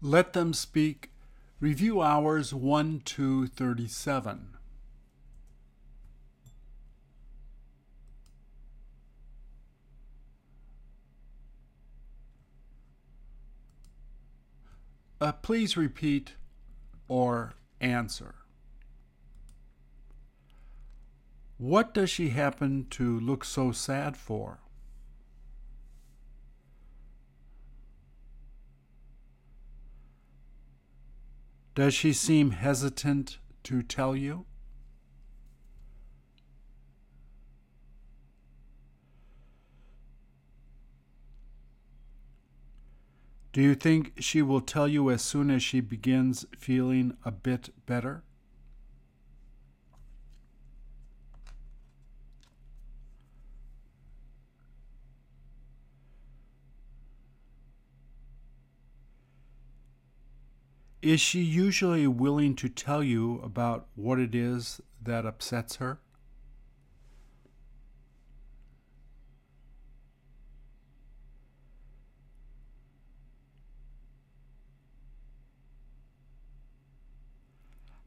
Let Them Speak, Review Hours 1 to 37. Uh, please repeat or answer. What does she happen to look so sad for? Does she seem hesitant to tell you? Do you think she will tell you as soon as she begins feeling a bit better? Is she usually willing to tell you about what it is that upsets her?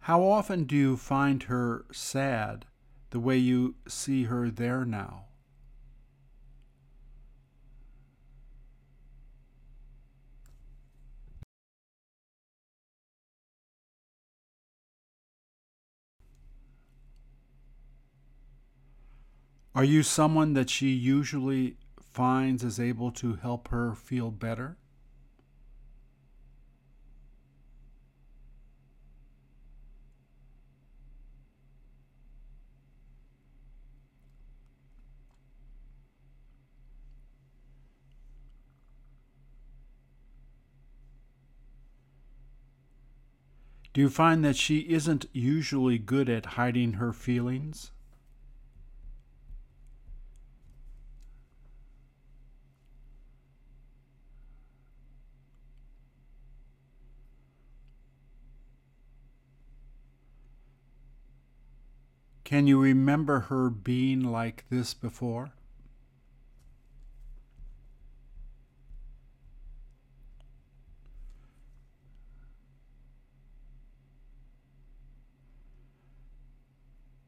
How often do you find her sad the way you see her there now? Are you someone that she usually finds is able to help her feel better? Do you find that she isn't usually good at hiding her feelings? Can you remember her being like this before?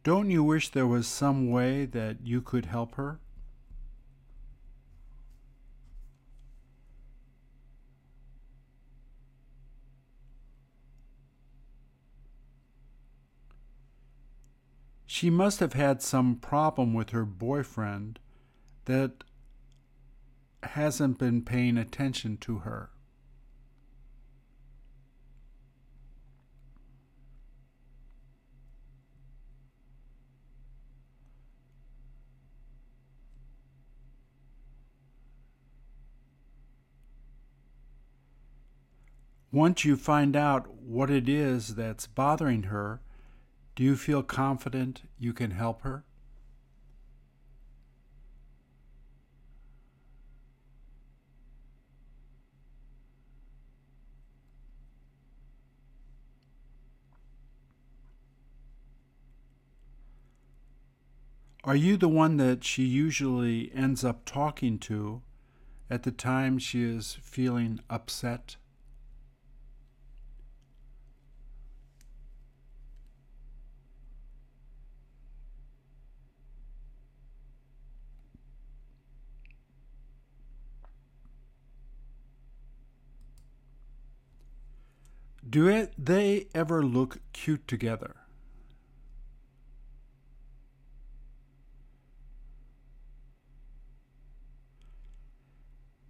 Don't you wish there was some way that you could help her? She must have had some problem with her boyfriend that hasn't been paying attention to her. Once you find out what it is that's bothering her, do you feel confident you can help her? Are you the one that she usually ends up talking to at the time she is feeling upset? Do it, they ever look cute together?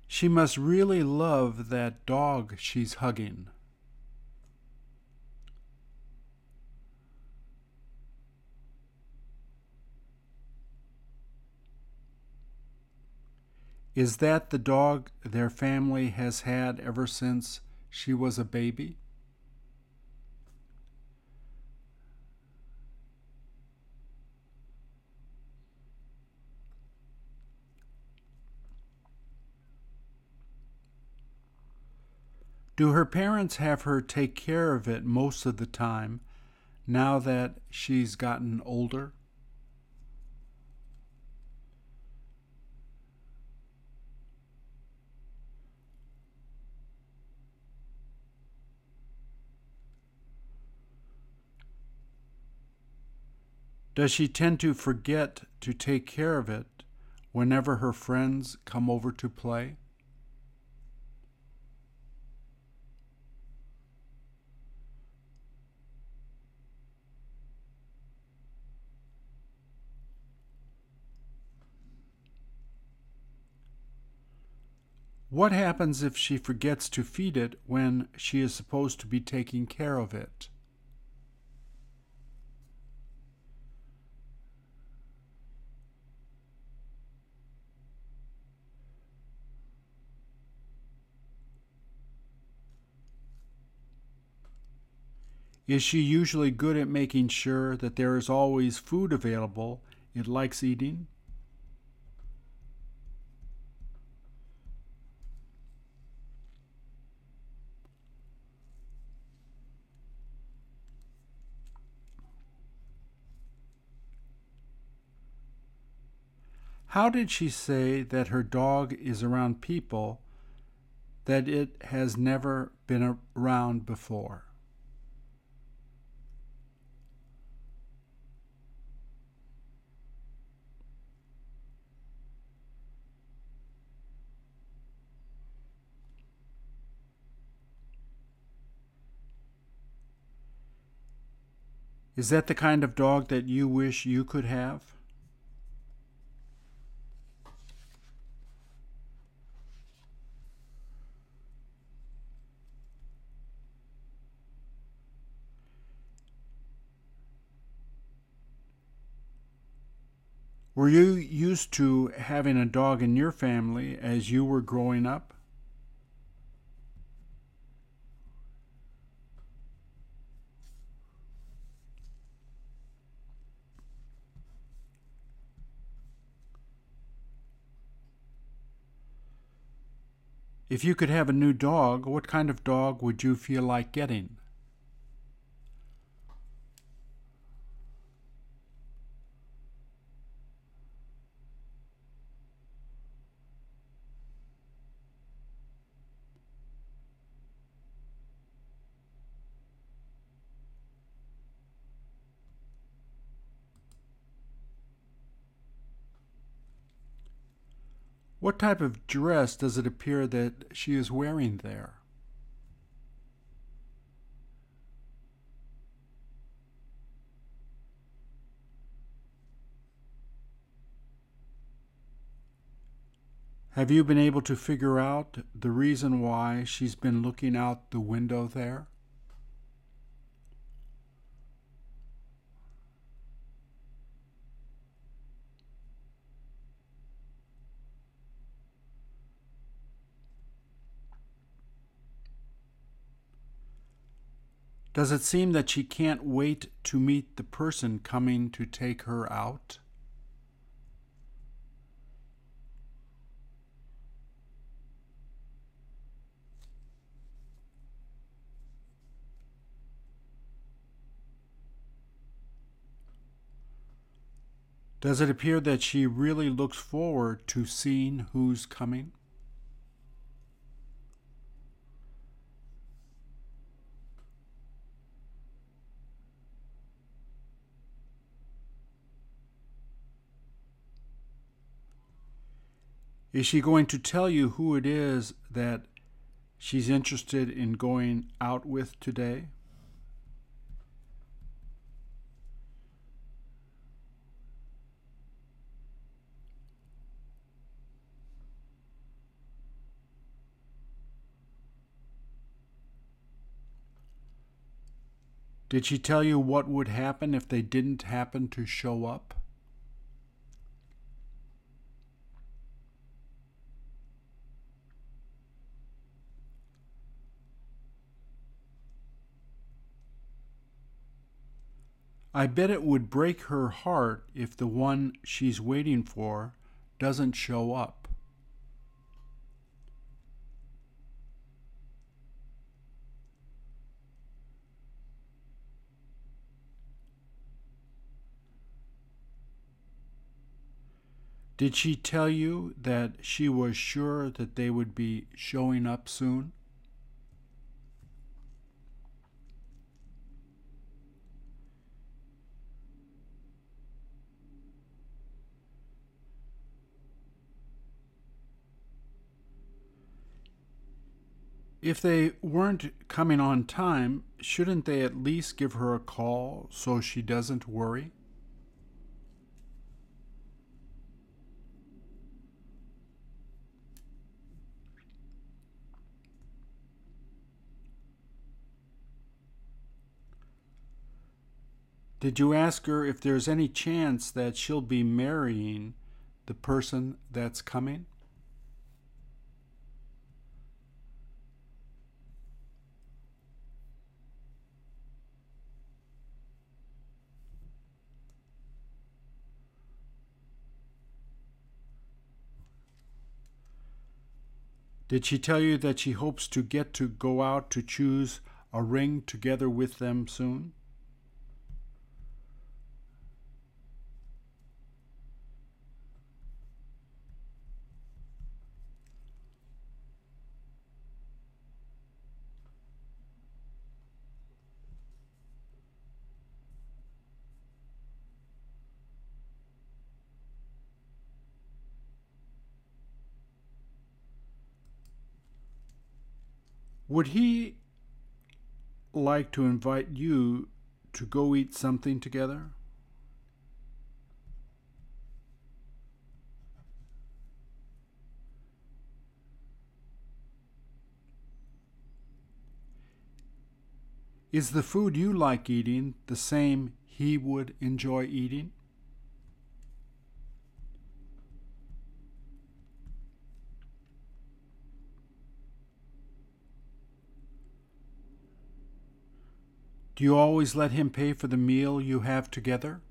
She must really love that dog she's hugging. Is that the dog their family has had ever since she was a baby? Do her parents have her take care of it most of the time now that she's gotten older? Does she tend to forget to take care of it whenever her friends come over to play? What happens if she forgets to feed it when she is supposed to be taking care of it? Is she usually good at making sure that there is always food available it likes eating? How did she say that her dog is around people that it has never been around before? Is that the kind of dog that you wish you could have? Were you used to having a dog in your family as you were growing up? If you could have a new dog, what kind of dog would you feel like getting? What type of dress does it appear that she is wearing there? Have you been able to figure out the reason why she's been looking out the window there? Does it seem that she can't wait to meet the person coming to take her out? Does it appear that she really looks forward to seeing who's coming? Is she going to tell you who it is that she's interested in going out with today? Did she tell you what would happen if they didn't happen to show up? I bet it would break her heart if the one she's waiting for doesn't show up. Did she tell you that she was sure that they would be showing up soon? If they weren't coming on time, shouldn't they at least give her a call so she doesn't worry? Did you ask her if there's any chance that she'll be marrying the person that's coming? Did she tell you that she hopes to get to go out to choose a ring together with them soon? Would he like to invite you to go eat something together? Is the food you like eating the same he would enjoy eating? Do you always let him pay for the meal you have together?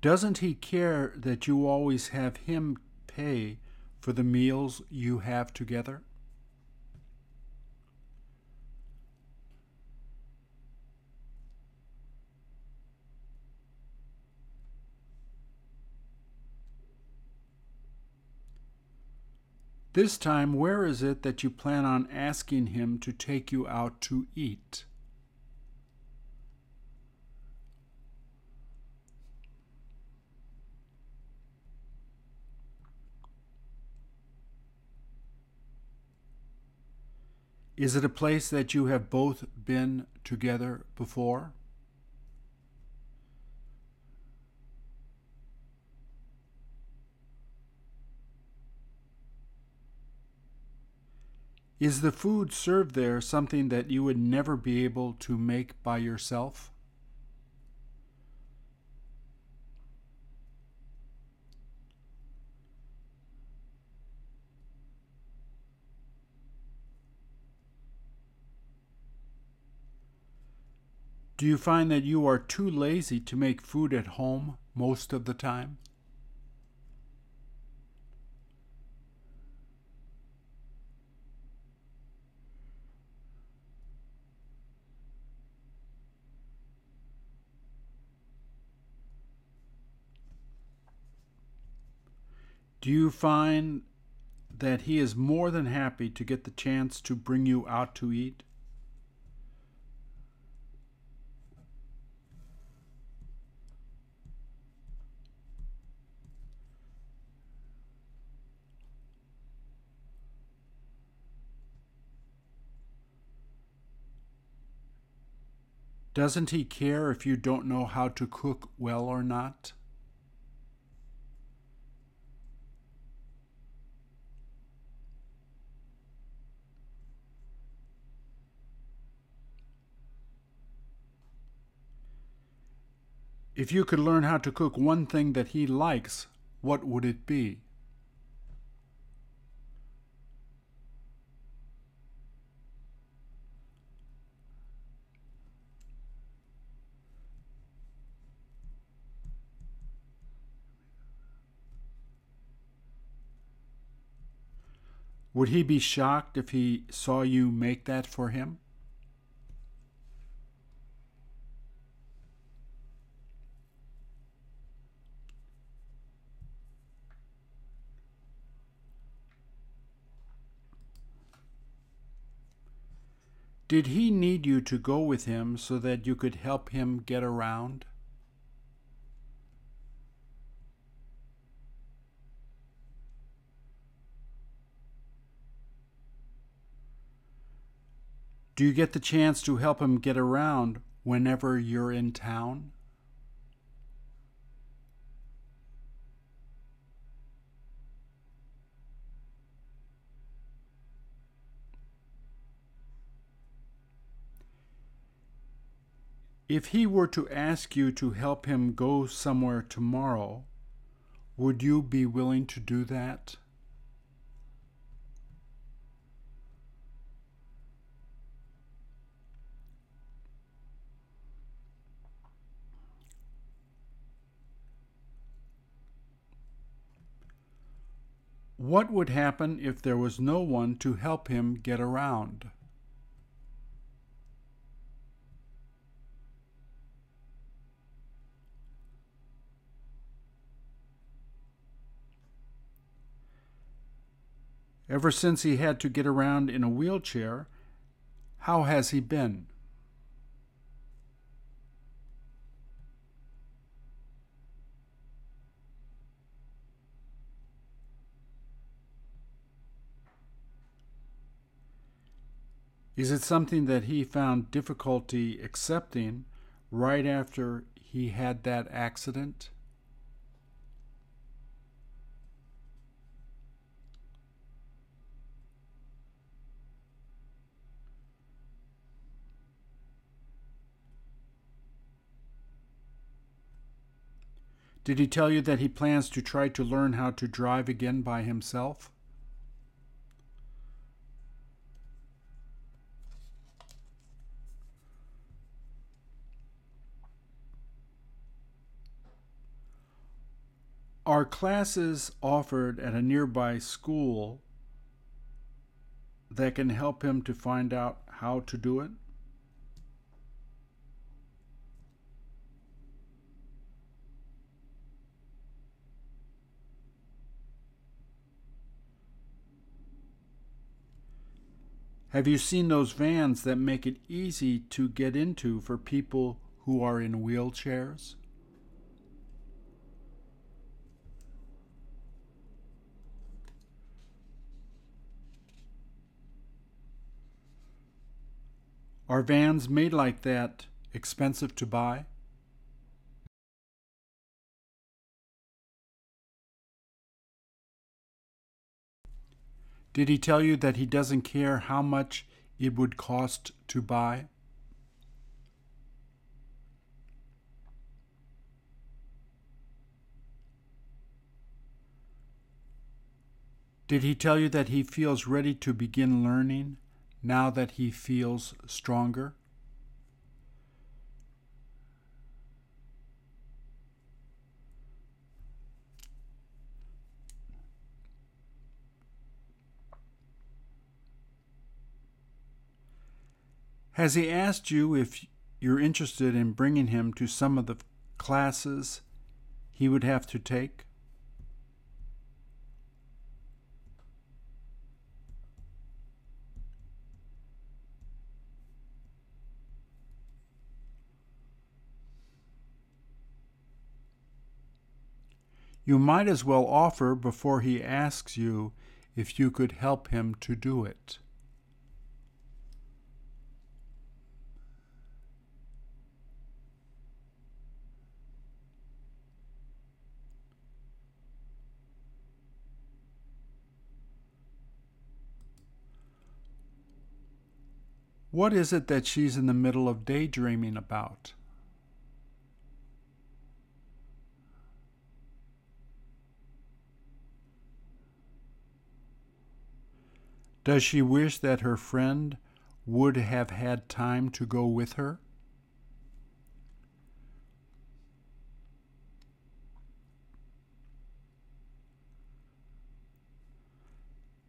Doesn't he care that you always have him pay for the meals you have together? This time, where is it that you plan on asking him to take you out to eat? Is it a place that you have both been together before? Is the food served there something that you would never be able to make by yourself? Do you find that you are too lazy to make food at home most of the time? Do you find that he is more than happy to get the chance to bring you out to eat? Doesn't he care if you don't know how to cook well or not? If you could learn how to cook one thing that he likes, what would it be? Would he be shocked if he saw you make that for him? Did he need you to go with him so that you could help him get around? Do you get the chance to help him get around whenever you're in town? If he were to ask you to help him go somewhere tomorrow, would you be willing to do that? What would happen if there was no one to help him get around? Ever since he had to get around in a wheelchair, how has he been? Is it something that he found difficulty accepting right after he had that accident? Did he tell you that he plans to try to learn how to drive again by himself? Are classes offered at a nearby school that can help him to find out how to do it? Have you seen those vans that make it easy to get into for people who are in wheelchairs? Are vans made like that expensive to buy? Did he tell you that he doesn't care how much it would cost to buy? Did he tell you that he feels ready to begin learning now that he feels stronger? Has he asked you if you're interested in bringing him to some of the classes he would have to take? You might as well offer before he asks you if you could help him to do it. What is it that she's in the middle of daydreaming about? Does she wish that her friend would have had time to go with her?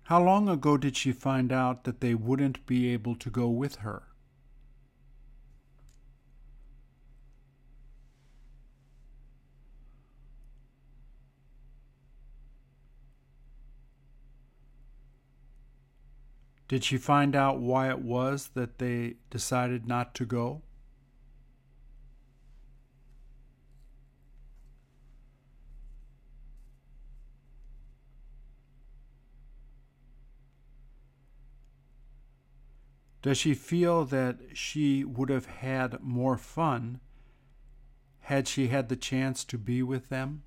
How long ago did she find out that they wouldn't be able to go with her? Did she find out why it was that they decided not to go? Does she feel that she would have had more fun had she had the chance to be with them?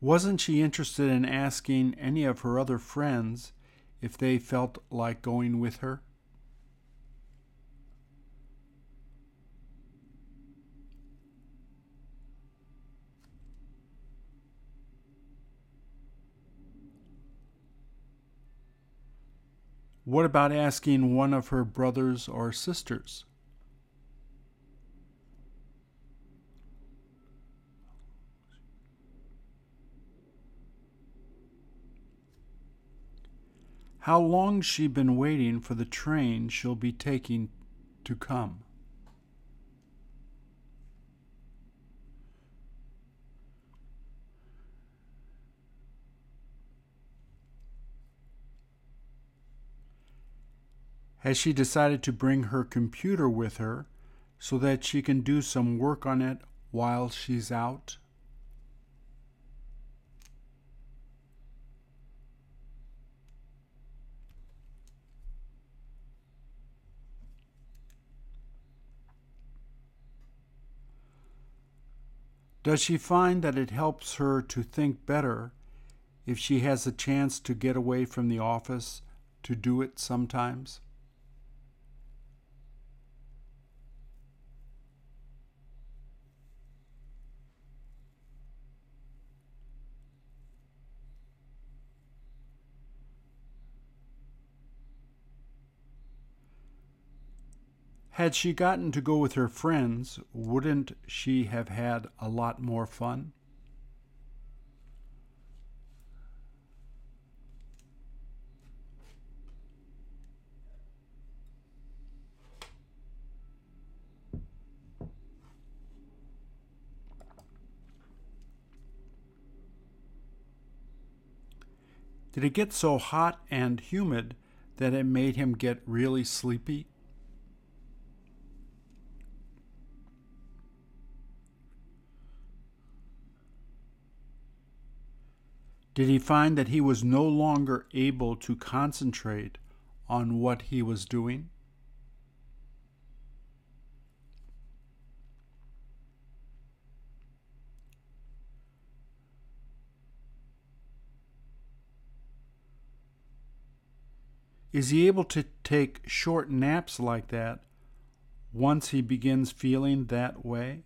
Wasn't she interested in asking any of her other friends if they felt like going with her? What about asking one of her brothers or sisters? How long she been waiting for the train she'll be taking to come? Has she decided to bring her computer with her so that she can do some work on it while she's out? Does she find that it helps her to think better if she has a chance to get away from the office to do it sometimes? Had she gotten to go with her friends, wouldn't she have had a lot more fun? Did it get so hot and humid that it made him get really sleepy? Did he find that he was no longer able to concentrate on what he was doing? Is he able to take short naps like that once he begins feeling that way?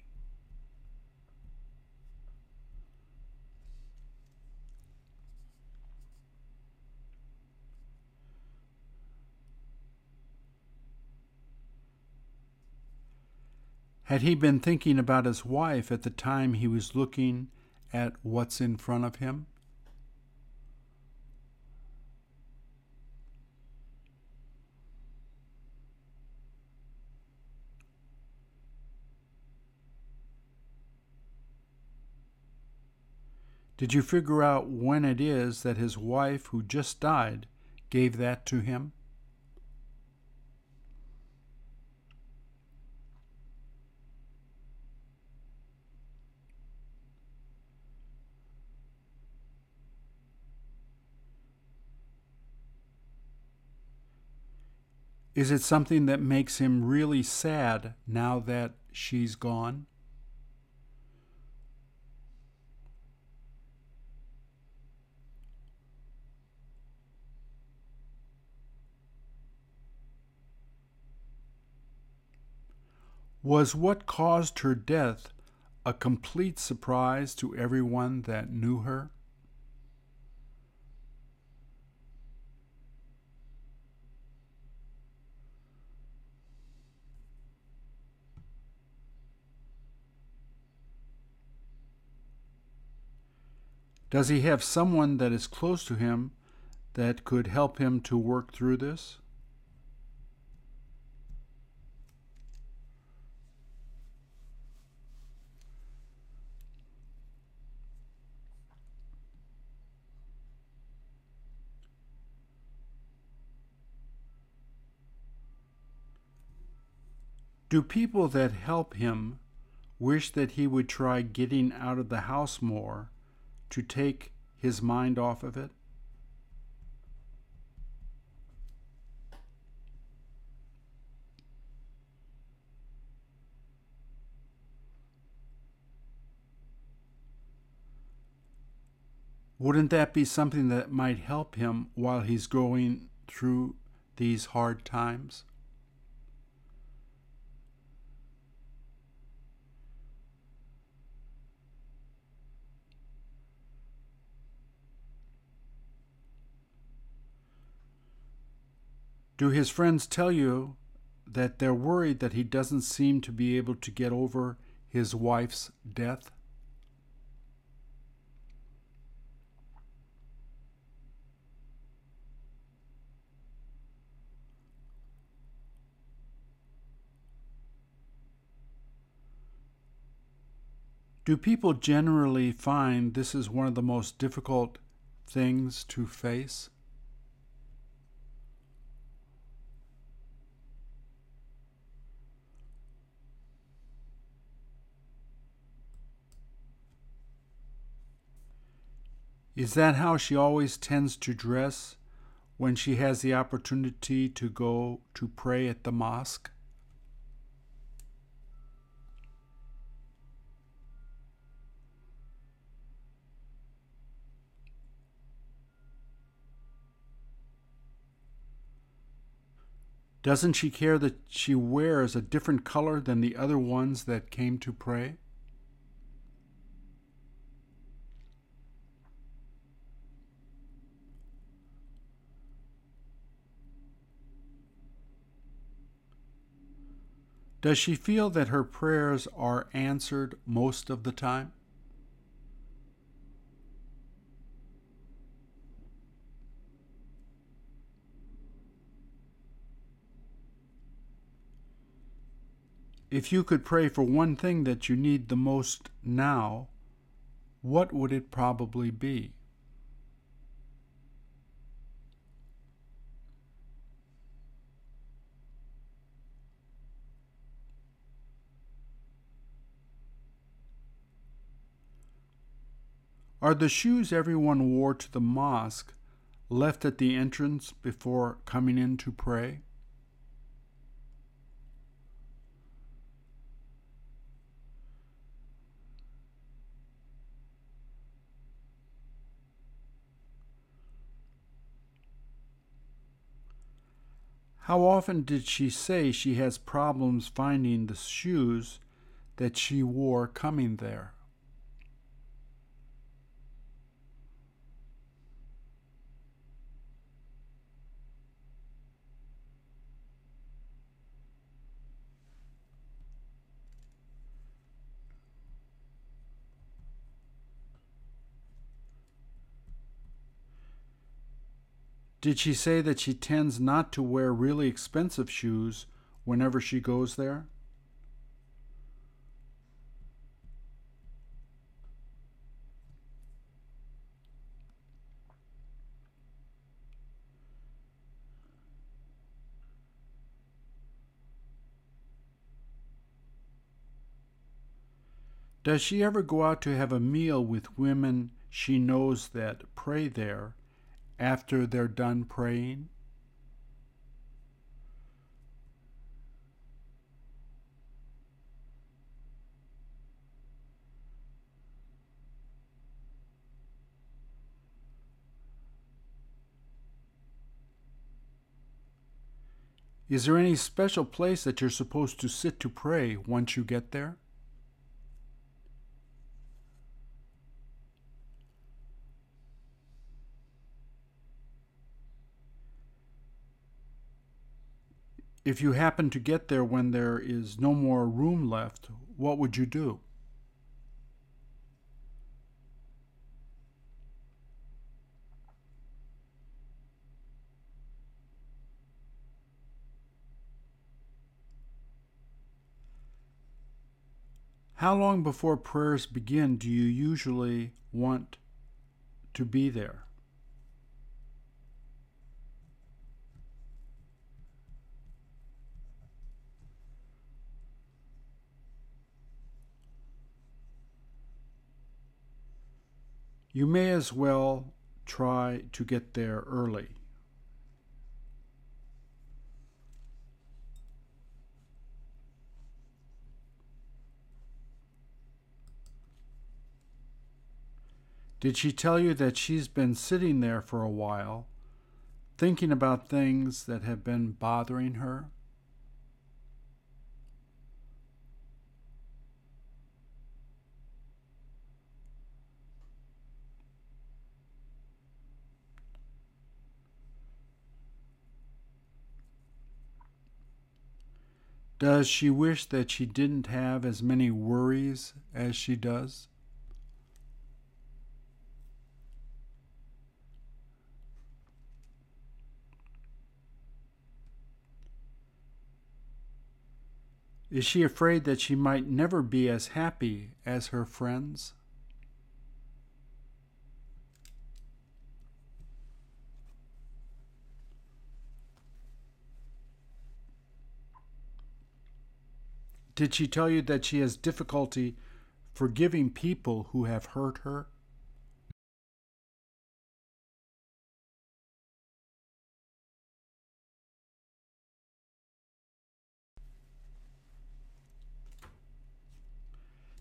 Had he been thinking about his wife at the time he was looking at what's in front of him? Did you figure out when it is that his wife, who just died, gave that to him? Is it something that makes him really sad now that she's gone? Was what caused her death a complete surprise to everyone that knew her? Does he have someone that is close to him that could help him to work through this? Do people that help him wish that he would try getting out of the house more to take his mind off of it? Wouldn't that be something that might help him while he's going through these hard times? Do his friends tell you that they're worried that he doesn't seem to be able to get over his wife's death? Do people generally find this is one of the most difficult things to face? Is that how she always tends to dress when she has the opportunity to go to pray at the mosque? Doesn't she care that she wears a different color than the other ones that came to pray? Does she feel that her prayers are answered most of the time? If you could pray for one thing that you need the most now, what would it probably be? Are the shoes everyone wore to the mosque left at the entrance before coming in to pray? How often did she say she has problems finding the shoes that she wore coming there? Did she say that she tends not to wear really expensive shoes whenever she goes there? Does she ever go out to have a meal with women she knows that pray there after they're done praying? Is there any special place that you're supposed to sit to pray once you get there? If you happen to get there when there is no more room left, what would you do? How long before prayers begin do you usually want to be there? You may as well try to get there early. Did she tell you that she's been sitting there for a while, thinking about things that have been bothering her? Does she wish that she didn't have as many worries as she does? Is she afraid that she might never be as happy as her friends? Did she tell you that she has difficulty forgiving people who have hurt her?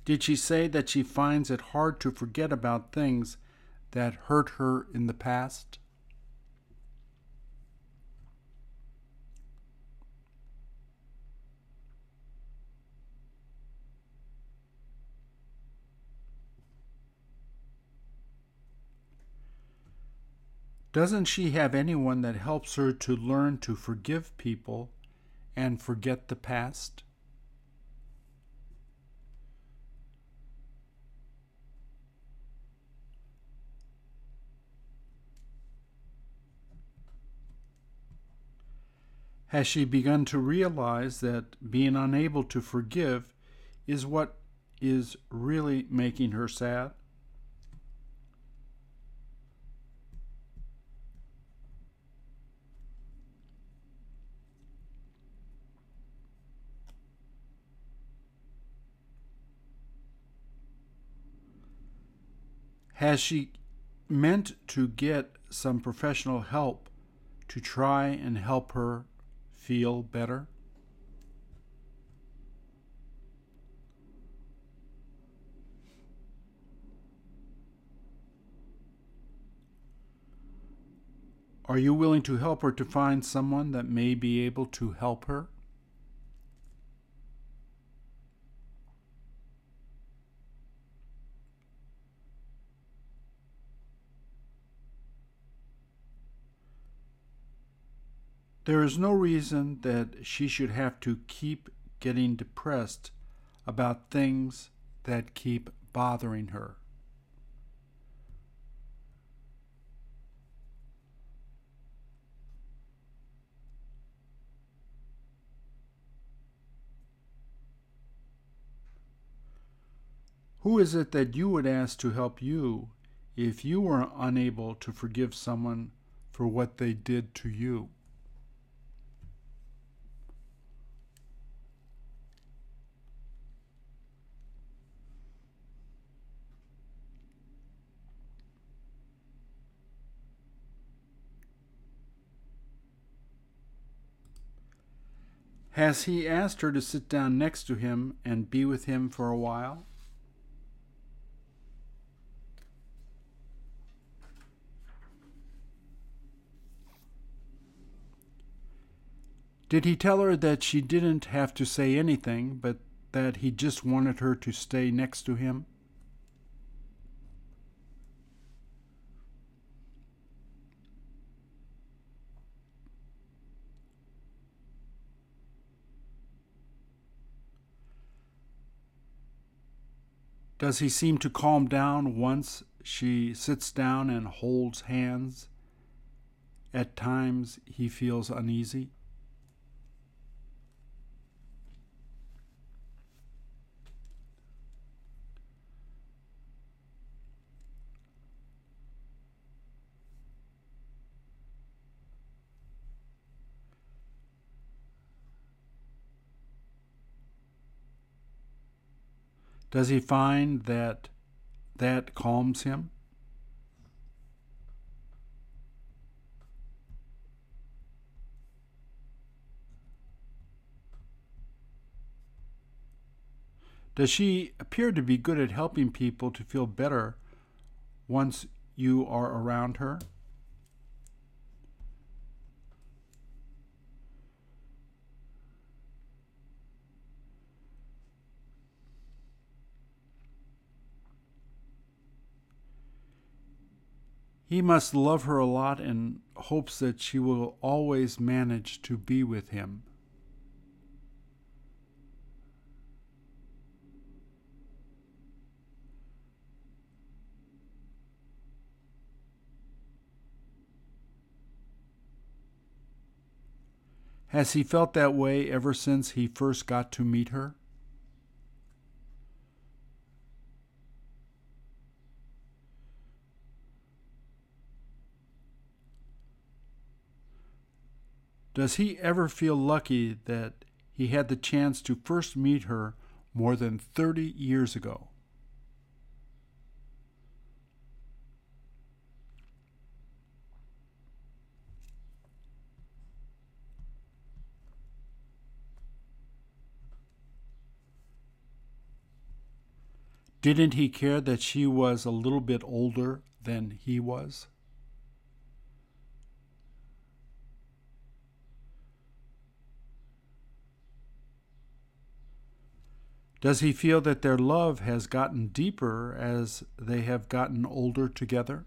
Did she say that she finds it hard to forget about things that hurt her in the past? Doesn't she have anyone that helps her to learn to forgive people and forget the past? Has she begun to realize that being unable to forgive is what is really making her sad? Has she meant to get some professional help to try and help her feel better? Are you willing to help her to find someone that may be able to help her? There is no reason that she should have to keep getting depressed about things that keep bothering her. Who is it that you would ask to help you if you were unable to forgive someone for what they did to you? Has he asked her to sit down next to him and be with him for a while? Did he tell her that she didn't have to say anything, but that he just wanted her to stay next to him? Does he seem to calm down once she sits down and holds hands? At times he feels uneasy. Does he find that that calms him? Does she appear to be good at helping people to feel better once you are around her? He must love her a lot and hopes that she will always manage to be with him. Has he felt that way ever since he first got to meet her? Does he ever feel lucky that he had the chance to first meet her more than 30 years ago? Didn't he care that she was a little bit older than he was? Does he feel that their love has gotten deeper as they have gotten older together?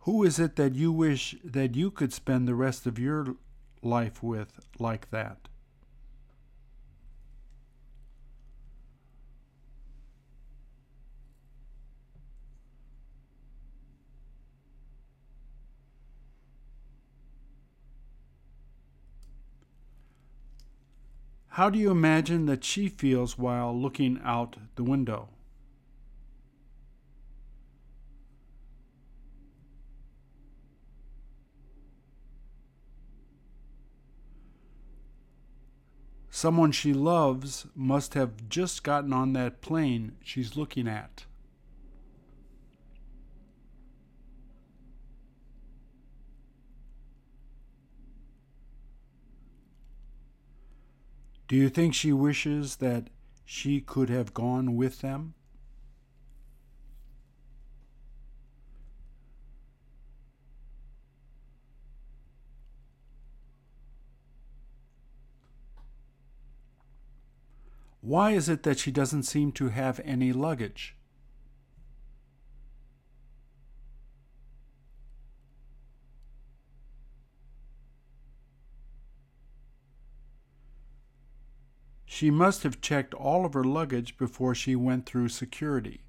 Who is it that you wish that you could spend the rest of your life with like that? How do you imagine that she feels while looking out the window? Someone she loves must have just gotten on that plane she's looking at. Do you think she wishes that she could have gone with them? Why is it that she doesn't seem to have any luggage? She must have checked all of her luggage before she went through security.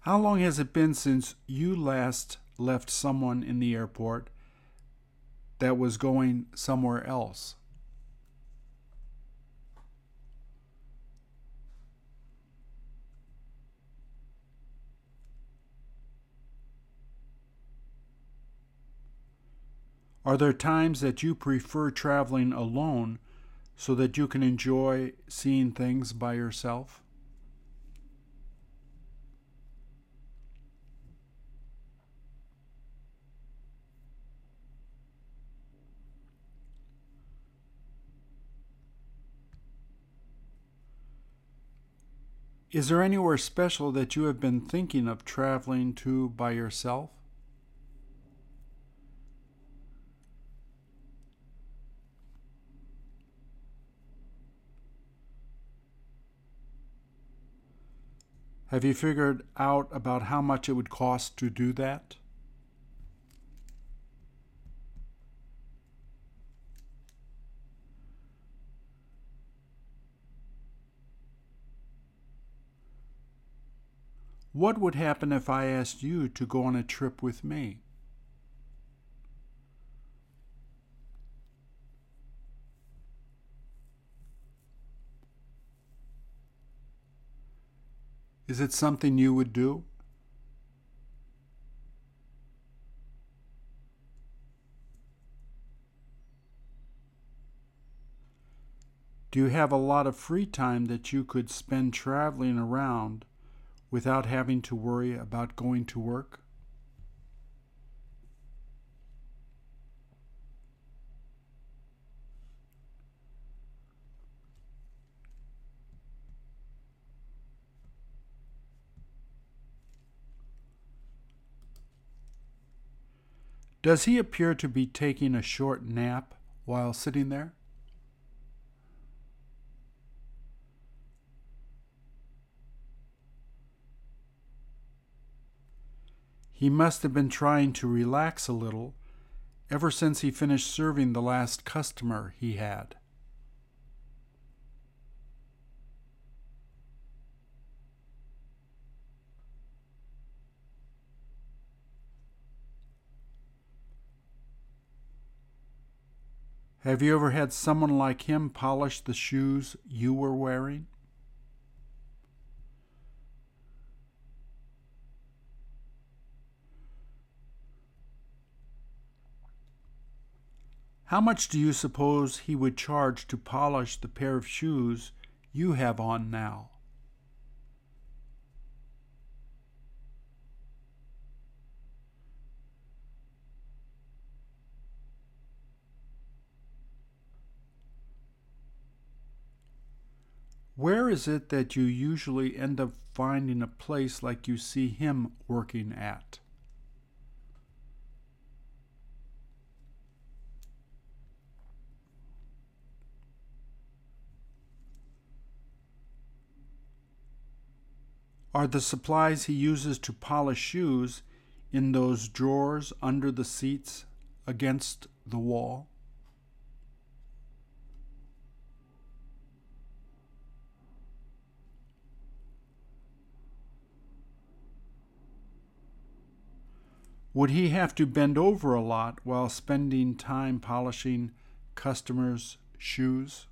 How long has it been since you last left someone in the airport that was going somewhere else? Are there times that you prefer traveling alone so that you can enjoy seeing things by yourself? Is there anywhere special that you have been thinking of traveling to by yourself? Have you figured out about how much it would cost to do that? What would happen if I asked you to go on a trip with me? Is it something you would do? Do you have a lot of free time that you could spend traveling around without having to worry about going to work? Does he appear to be taking a short nap while sitting there? He must have been trying to relax a little ever since he finished serving the last customer he had. Have you ever had someone like him polish the shoes you were wearing? How much do you suppose he would charge to polish the pair of shoes you have on now? Where is it that you usually end up finding a place like you see him working at? Are the supplies he uses to polish shoes in those drawers under the seats against the wall? Would he have to bend over a lot while spending time polishing customers' shoes?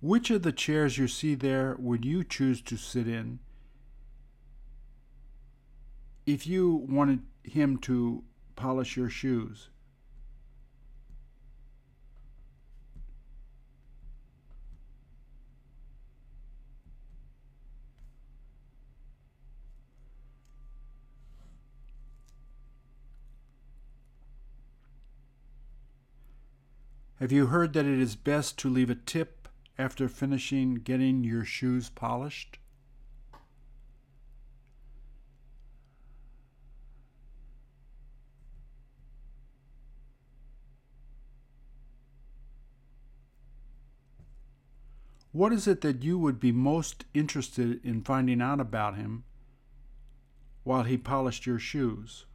Which of the chairs you see there would you choose to sit in if you wanted him to polish your shoes. Have you heard that it is best to leave a tip after finishing getting your shoes polished? What is it that you would be most interested in finding out about him while he polished your shoes?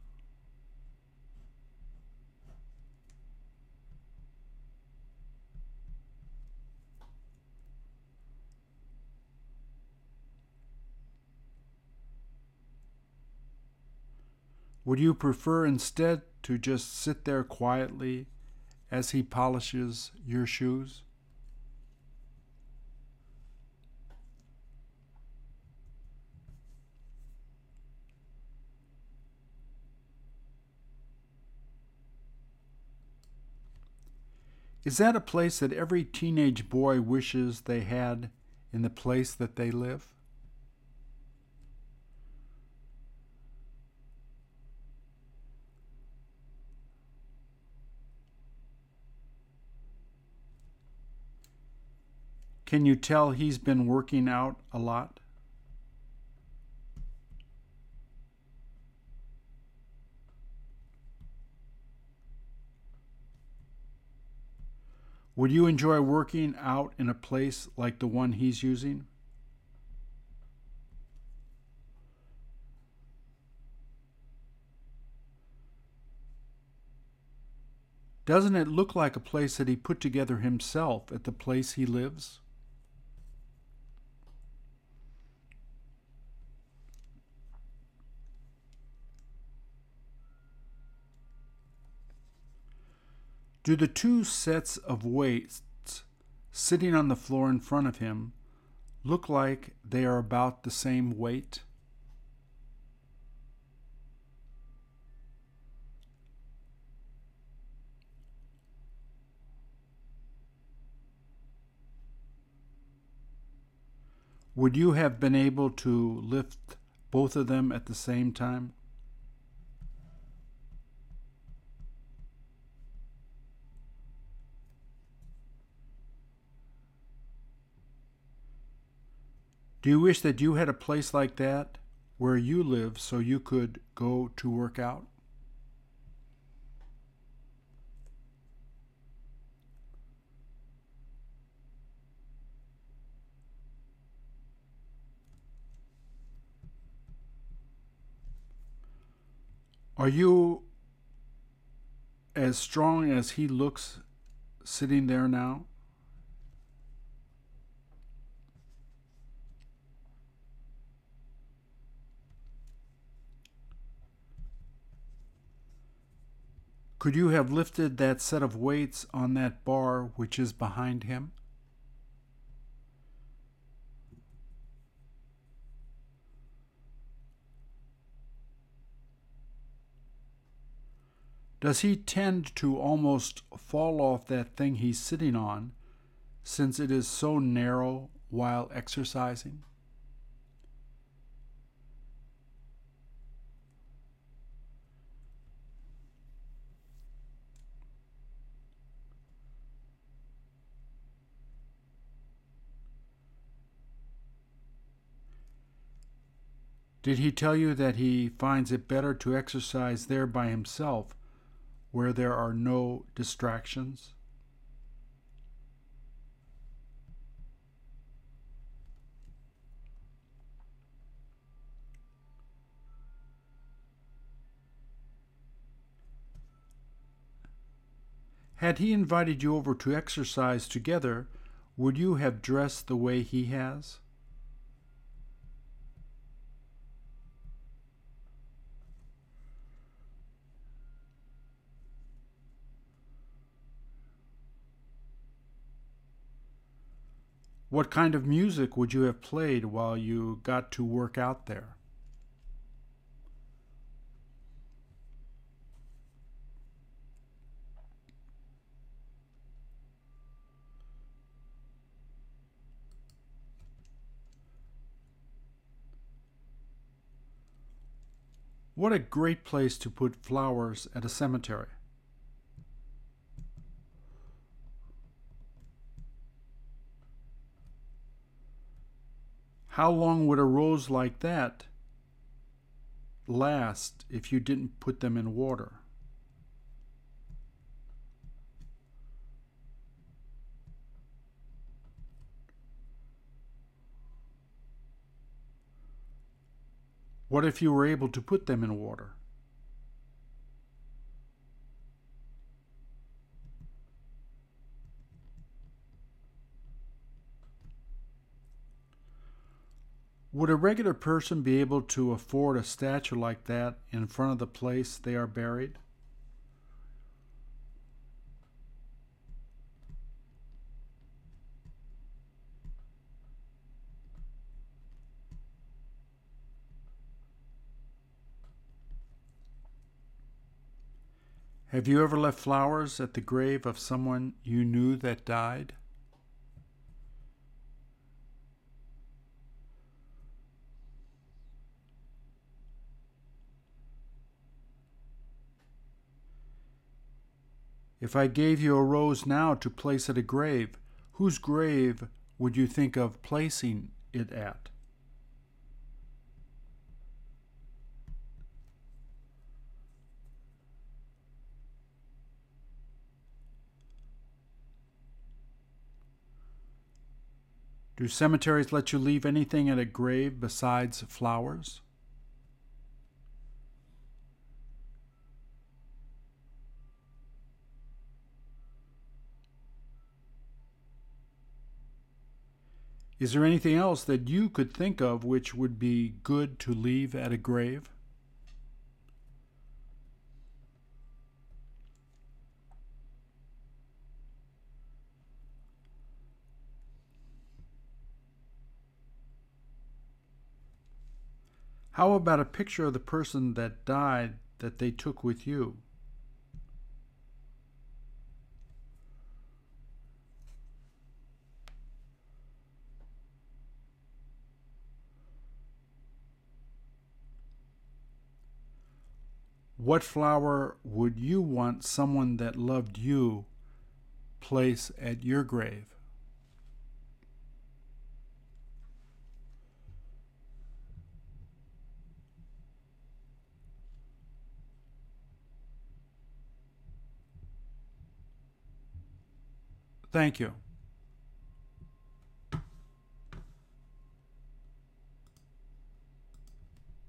Would you prefer instead to just sit there quietly as he polishes your shoes? Is that a place that every teenage boy wishes they had in the place that they live? Can you tell he's been working out a lot? Would you enjoy working out in a place like the one he's using? Doesn't it look like a place that he put together himself at the place he lives? Do the two sets of weights sitting on the floor in front of him look like they are about the same weight? Would you have been able to lift both of them at the same time? Do you wish that you had a place like that where you live so you could go to work out? Are you as strong as he looks sitting there now? Could you have lifted that set of weights on that bar which is behind him? Does he tend to almost fall off that thing he's sitting on since it is so narrow while exercising? Did he tell you that he finds it better to exercise there by himself, where there are no distractions? Had he invited you over to exercise together, would you have dressed the way he has? What kind of music would you have played while you got to work out there? What a great place to put flowers at a cemetery. How long would a rose like that last if you didn't put them in water? What if you were able to put them in water? Would a regular person be able to afford a statue like that in front of the place they are buried? Have you ever left flowers at the grave of someone you knew that died? If I gave you a rose now to place at a grave, whose grave would you think of placing it at? Do cemeteries let you leave anything at a grave besides flowers? Is there anything else that you could think of which would be good to leave at a grave? How about a picture of the person that died that they took with you? What flower would you want someone that loved you place at your grave? Thank you.